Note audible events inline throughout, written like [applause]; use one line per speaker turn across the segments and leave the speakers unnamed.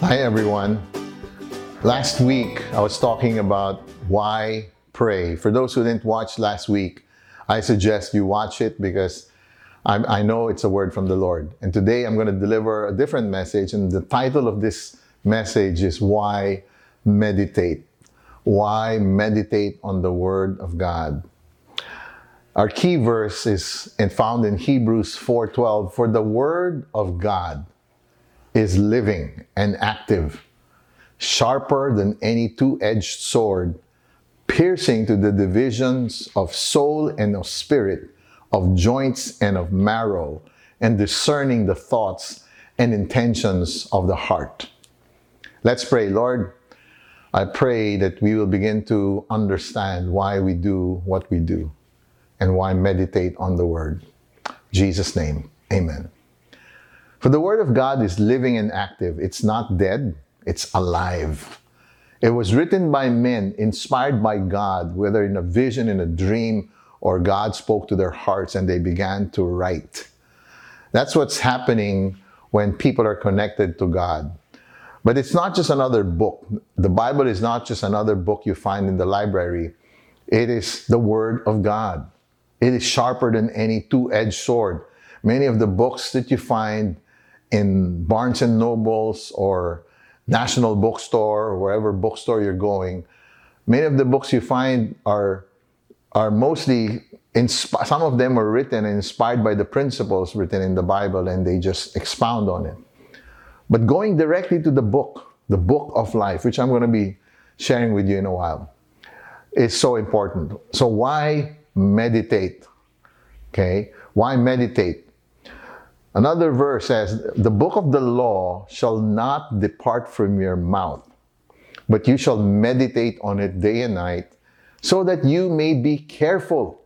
Hi, everyone. Last week, I was talking about why pray. For those who didn't watch last week, I suggest you watch it because I, I know it's a word from the Lord. And today, I'm going to deliver a different message. And the title of this message is Why Meditate. Why meditate on the Word of God. Our key verse is found in Hebrews 4:12 for the word of God is living and active sharper than any two-edged sword piercing to the divisions of soul and of spirit of joints and of marrow and discerning the thoughts and intentions of the heart. Let's pray, Lord. I pray that we will begin to understand why we do what we do and why meditate on the word. In Jesus' name, amen. For the word of God is living and active. It's not dead, it's alive. It was written by men, inspired by God, whether in a vision, in a dream, or God spoke to their hearts and they began to write. That's what's happening when people are connected to God. But it's not just another book. The Bible is not just another book you find in the library. It is the Word of God. It is sharper than any two edged sword. Many of the books that you find in Barnes and Nobles or National Bookstore or wherever bookstore you're going, many of the books you find are are mostly insp- some of them are written inspired by the principles written in the Bible and they just expound on it. But going directly to the book, the book of life, which I'm going to be sharing with you in a while, is so important. So why meditate? Okay? Why meditate? Another verse says, The book of the law shall not depart from your mouth, but you shall meditate on it day and night, so that you may be careful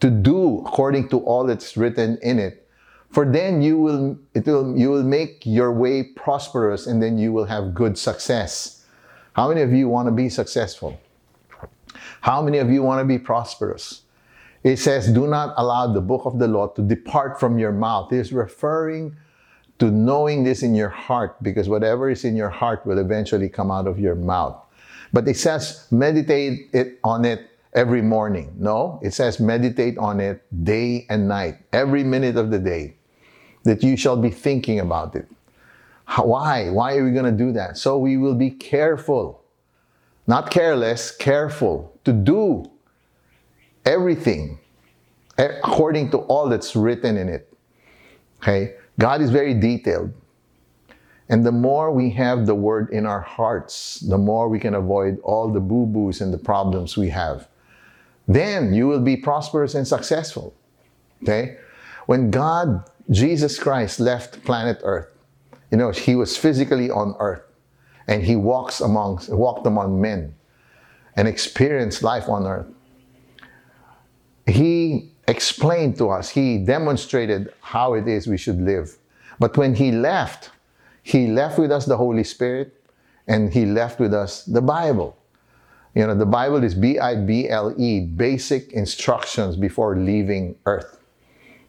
to do according to all that's written in it. For then you will, it will, you will make your way prosperous and then you will have good success. How many of you want to be successful? How many of you want to be prosperous? It says, Do not allow the book of the law to depart from your mouth. It is referring to knowing this in your heart because whatever is in your heart will eventually come out of your mouth. But it says, meditate it on it every morning. No, it says, meditate on it day and night, every minute of the day, that you shall be thinking about it. Why? Why are we going to do that? So we will be careful, not careless, careful to do everything eh, according to all that's written in it. Okay? God is very detailed. And the more we have the word in our hearts, the more we can avoid all the boo boos and the problems we have. Then you will be prosperous and successful. Okay? When God, Jesus Christ, left planet Earth, you know, he was physically on earth and he walks among, walked among men and experienced life on earth he explained to us, he demonstrated how it is we should live. But when he left, he left with us the Holy Spirit and he left with us the Bible. You know, the Bible is B I B L E, basic instructions before leaving earth.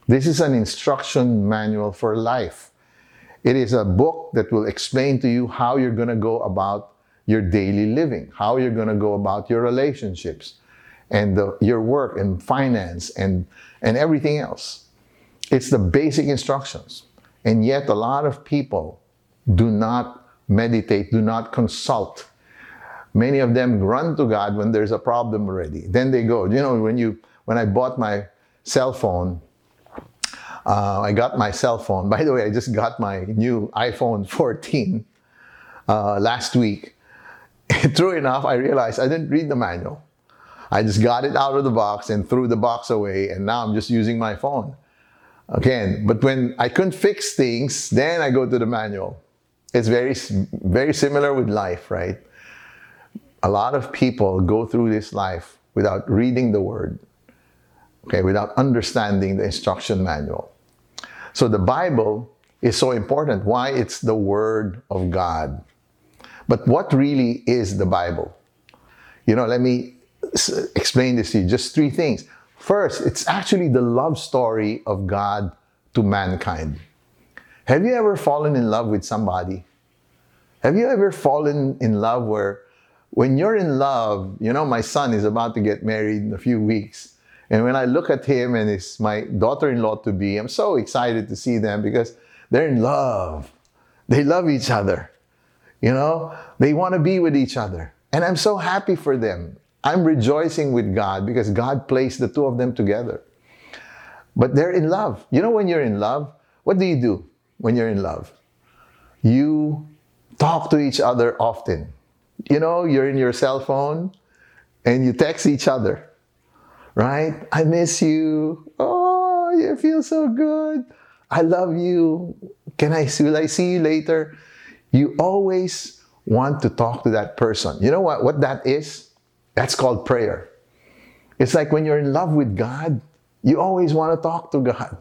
This is an instruction manual for life. It is a book that will explain to you how you're going to go about your daily living, how you're going to go about your relationships, and the, your work and finance and, and everything else. It's the basic instructions. And yet, a lot of people do not meditate, do not consult. Many of them run to God when there's a problem already. Then they go. You know, when you when I bought my cell phone, uh, I got my cell phone. By the way, I just got my new iPhone [laughs] 14 uh, last week. [laughs] True enough, I realized I didn't read the manual. I just got it out of the box and threw the box away, and now I'm just using my phone. Again, but when I couldn't fix things, then I go to the manual. It's very, very similar with life, right? A lot of people go through this life without reading the word, okay, without understanding the instruction manual. So the Bible is so important. Why? It's the word of God. But what really is the Bible? You know, let me explain this to you. Just three things. First, it's actually the love story of God to mankind. Have you ever fallen in love with somebody? Have you ever fallen in love where when you're in love, you know, my son is about to get married in a few weeks. And when I look at him and his my daughter-in-law to be, I'm so excited to see them because they're in love. They love each other. You know, they want to be with each other. And I'm so happy for them. I'm rejoicing with God because God placed the two of them together. But they're in love. You know, when you're in love, what do you do when you're in love? You talk to each other often. You know, you're in your cell phone and you text each other right? I miss you. Oh, you feel so good. I love you. Can I will I see you later? You always want to talk to that person. You know what, what that is? That's called prayer. It's like when you're in love with God, you always want to talk to God.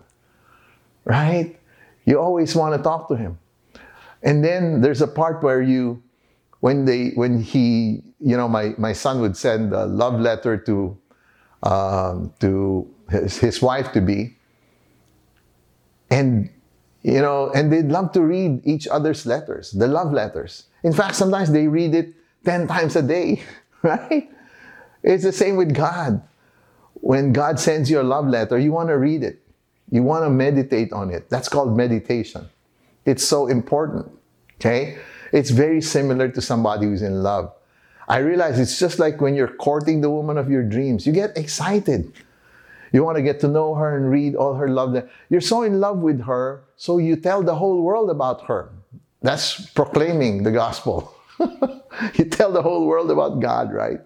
Right? You always want to talk to him. And then there's a part where you when they when he you know my my son would send a love letter to um, to his, his wife to be. And, you know, and they'd love to read each other's letters, the love letters. In fact, sometimes they read it 10 times a day, [laughs] right? It's the same with God. When God sends you a love letter, you want to read it. You want to meditate on it. That's called meditation. It's so important. Okay? It's very similar to somebody who's in love. I realize it's just like when you're courting the woman of your dreams. You get excited. You want to get to know her and read all her love. You're so in love with her, so you tell the whole world about her. That's proclaiming the gospel. [laughs] you tell the whole world about God, right?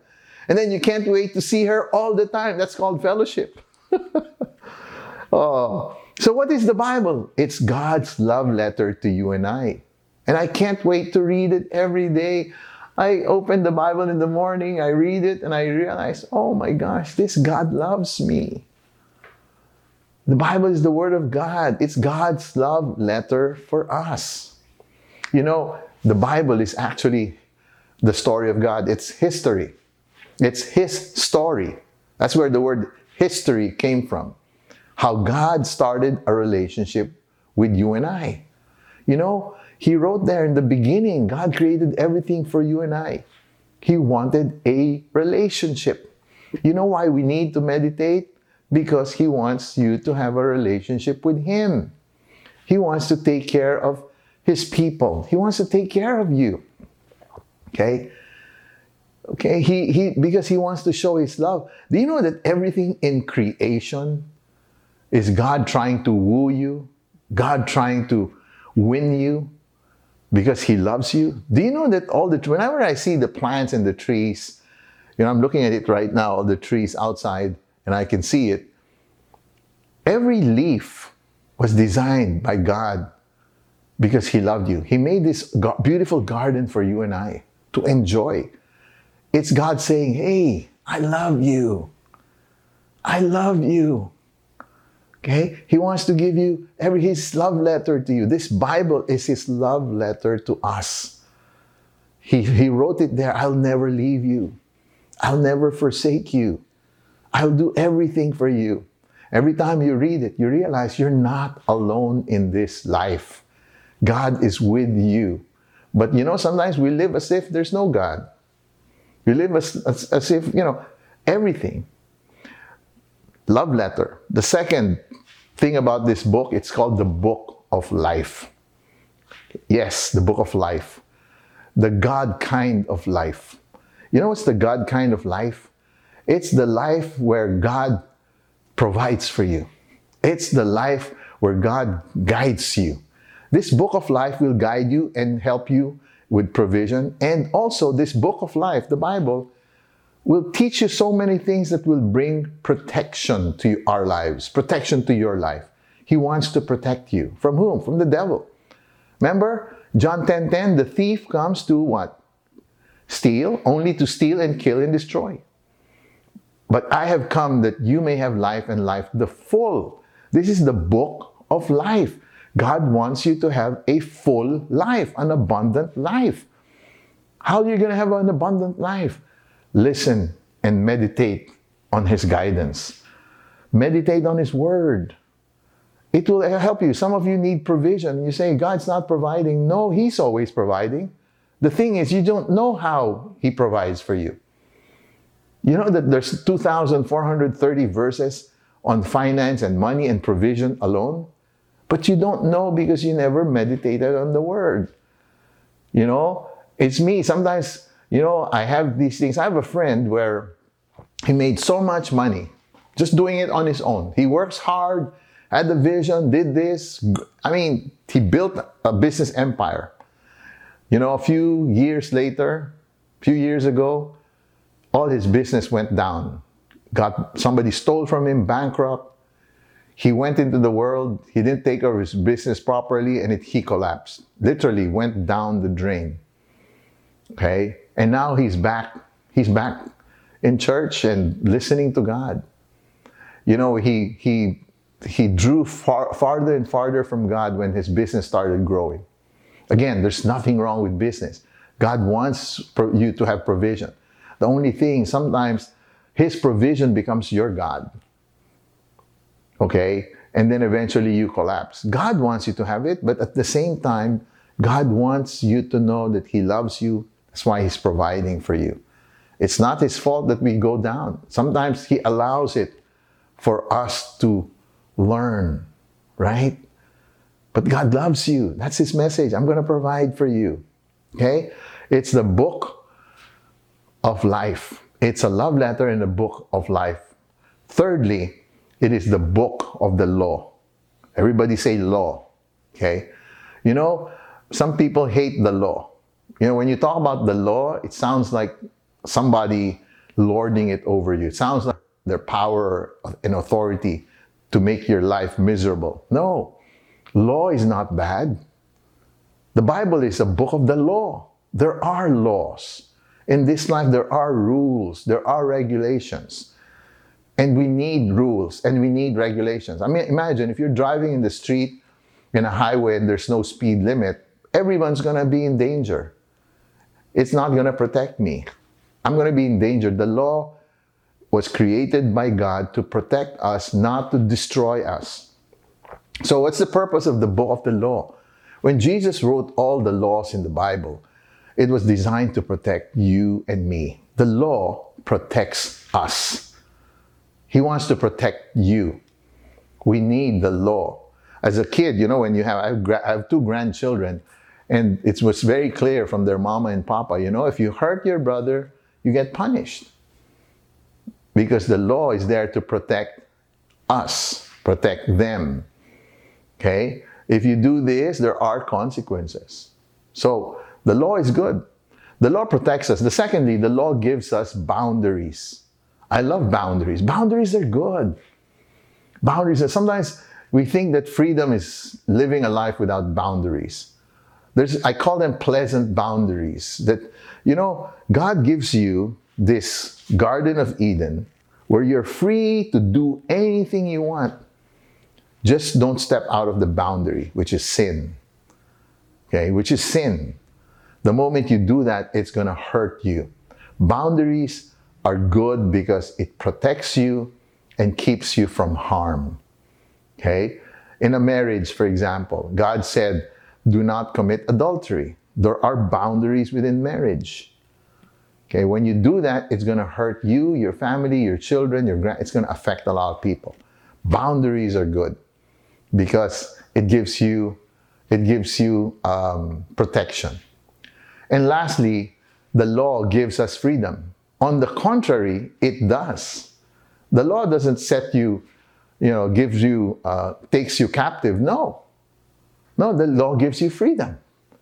And then you can't wait to see her all the time. That's called fellowship. [laughs] oh, so what is the Bible? It's God's love letter to you and I. And I can't wait to read it every day. I open the Bible in the morning, I read it, and I realize, oh my gosh, this God loves me. The Bible is the Word of God. It's God's love letter for us. You know, the Bible is actually the story of God, it's history. It's His story. That's where the word history came from. How God started a relationship with you and I. You know, he wrote there in the beginning, God created everything for you and I. He wanted a relationship. You know why we need to meditate? Because He wants you to have a relationship with Him. He wants to take care of His people. He wants to take care of you. Okay? Okay, he, he because he wants to show his love. Do you know that everything in creation is God trying to woo you? God trying to win you? because he loves you. Do you know that all the whenever I see the plants and the trees, you know, I'm looking at it right now, all the trees outside, and I can see it. Every leaf was designed by God because he loved you. He made this beautiful garden for you and I to enjoy. It's God saying, "Hey, I love you. I love you." Okay? He wants to give you every his love letter to you. This Bible is his love letter to us. He, he wrote it there I'll never leave you, I'll never forsake you, I'll do everything for you. Every time you read it, you realize you're not alone in this life. God is with you. But you know, sometimes we live as if there's no God. We live as, as, as if, you know, everything love letter. The second thing about this book, it's called the Book of Life. Yes, the Book of Life. The God kind of life. You know what's the God kind of life? It's the life where God provides for you. It's the life where God guides you. This book of life will guide you and help you with provision. And also, this book of life, the Bible, will teach you so many things that will bring protection to our lives, protection to your life. He wants to protect you. From whom? From the devil. Remember, John 10 10, the thief comes to what? Steal, only to steal and kill and destroy. But I have come that you may have life and life the full. This is the book of life. God wants you to have a full life, an abundant life. How are you going to have an abundant life? listen and meditate on His guidance. Meditate on His Word. It will help you. Some of you need provision. You say, God's not providing. No, He's always providing. The thing is, you don't know how He provides for you. You know that there's 2,430 verses on finance and money and provision alone, but you don't know because you never meditated on the Word. You know, it's me. Sometimes, you know, I have these things. I have a friend where he made so much money just doing it on his own. He works hard, had the vision, did this. I mean, he built a business empire. You know, a few years later, a few years ago, all his business went down. Got somebody stole from him, bankrupt. He went into the world, he didn't take care of his business properly, and it, he collapsed. Literally went down the drain. Okay? And now he's back. He's back in church and listening to God you know, he, he, he drew far, farther and farther from God when his business started growing. Again, there's nothing wrong with business. God wants you to have provision. The only thing, sometimes his provision becomes your God. Okay? And then eventually you collapse. God wants you to have it, but at the same time, God wants you to know that He loves you. That's why He's providing for you. It's not His fault that we go down. Sometimes He allows it for us to learn, right? But God loves you. That's His message. I'm going to provide for you. Okay? It's the book of life. It's a love letter in the book of life. Thirdly, it is the book of the law. Everybody say law. Okay? You know, some people hate the law. You know, when you talk about the law, it sounds like somebody lording it over you. It sounds like their power and authority to make your life miserable. No, law is not bad. The Bible is a book of the law. There are laws. In this life, there are rules, there are regulations. And we need rules and we need regulations. I mean, imagine if you're driving in the street in a highway and there's no speed limit, everyone's gonna be in danger. It's not gonna protect me. I'm gonna be in danger. The law was created by God to protect us, not to destroy us. So, what's the purpose of the book of the law? When Jesus wrote all the laws in the Bible, it was designed to protect you and me. The law protects us. He wants to protect you. We need the law. As a kid, you know, when you have, I have, I have two grandchildren, and it was very clear from their mama and papa, you know, if you hurt your brother, you get punished because the law is there to protect us, protect them. Okay? If you do this, there are consequences. So the law is good. The law protects us. The secondly, the law gives us boundaries. I love boundaries. Boundaries are good. Boundaries are sometimes we think that freedom is living a life without boundaries. There's, I call them pleasant boundaries. That, you know, God gives you this Garden of Eden where you're free to do anything you want. Just don't step out of the boundary, which is sin. Okay, which is sin. The moment you do that, it's going to hurt you. Boundaries are good because it protects you and keeps you from harm. Okay? In a marriage, for example, God said, do not commit adultery. There are boundaries within marriage. Okay, when you do that, it's going to hurt you, your family, your children, your grand. It's going to affect a lot of people. Boundaries are good because it gives you it gives you um, protection. And lastly, the law gives us freedom. On the contrary, it does. The law doesn't set you, you know, gives you, uh, takes you captive. No. No, the law gives you freedom.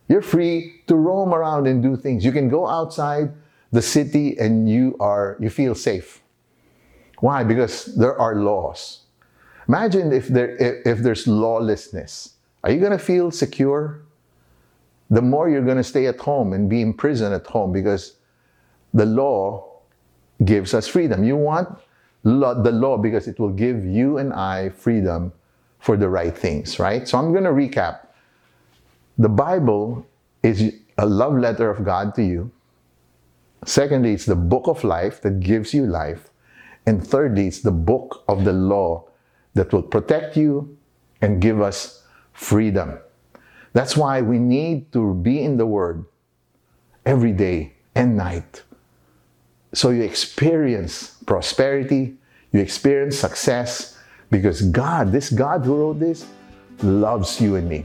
You're free to roam around and do things. You can go outside the city and you are you feel safe. Why? Because there are laws. Imagine if there if, if there's lawlessness. Are you going to feel secure? The more you're going to stay at home and be in prison at home because the law gives us freedom. You want the law because it will give you and I freedom for the right things, right? So I'm going to recap. The Bible is a love letter of God to you. Secondly, it's the book of life that gives you life. And thirdly, it's the book of the law that will protect you and give us freedom. That's why we need to be in the Word every day and night. So you experience prosperity, you experience success because God, this God who wrote this, loves you and me.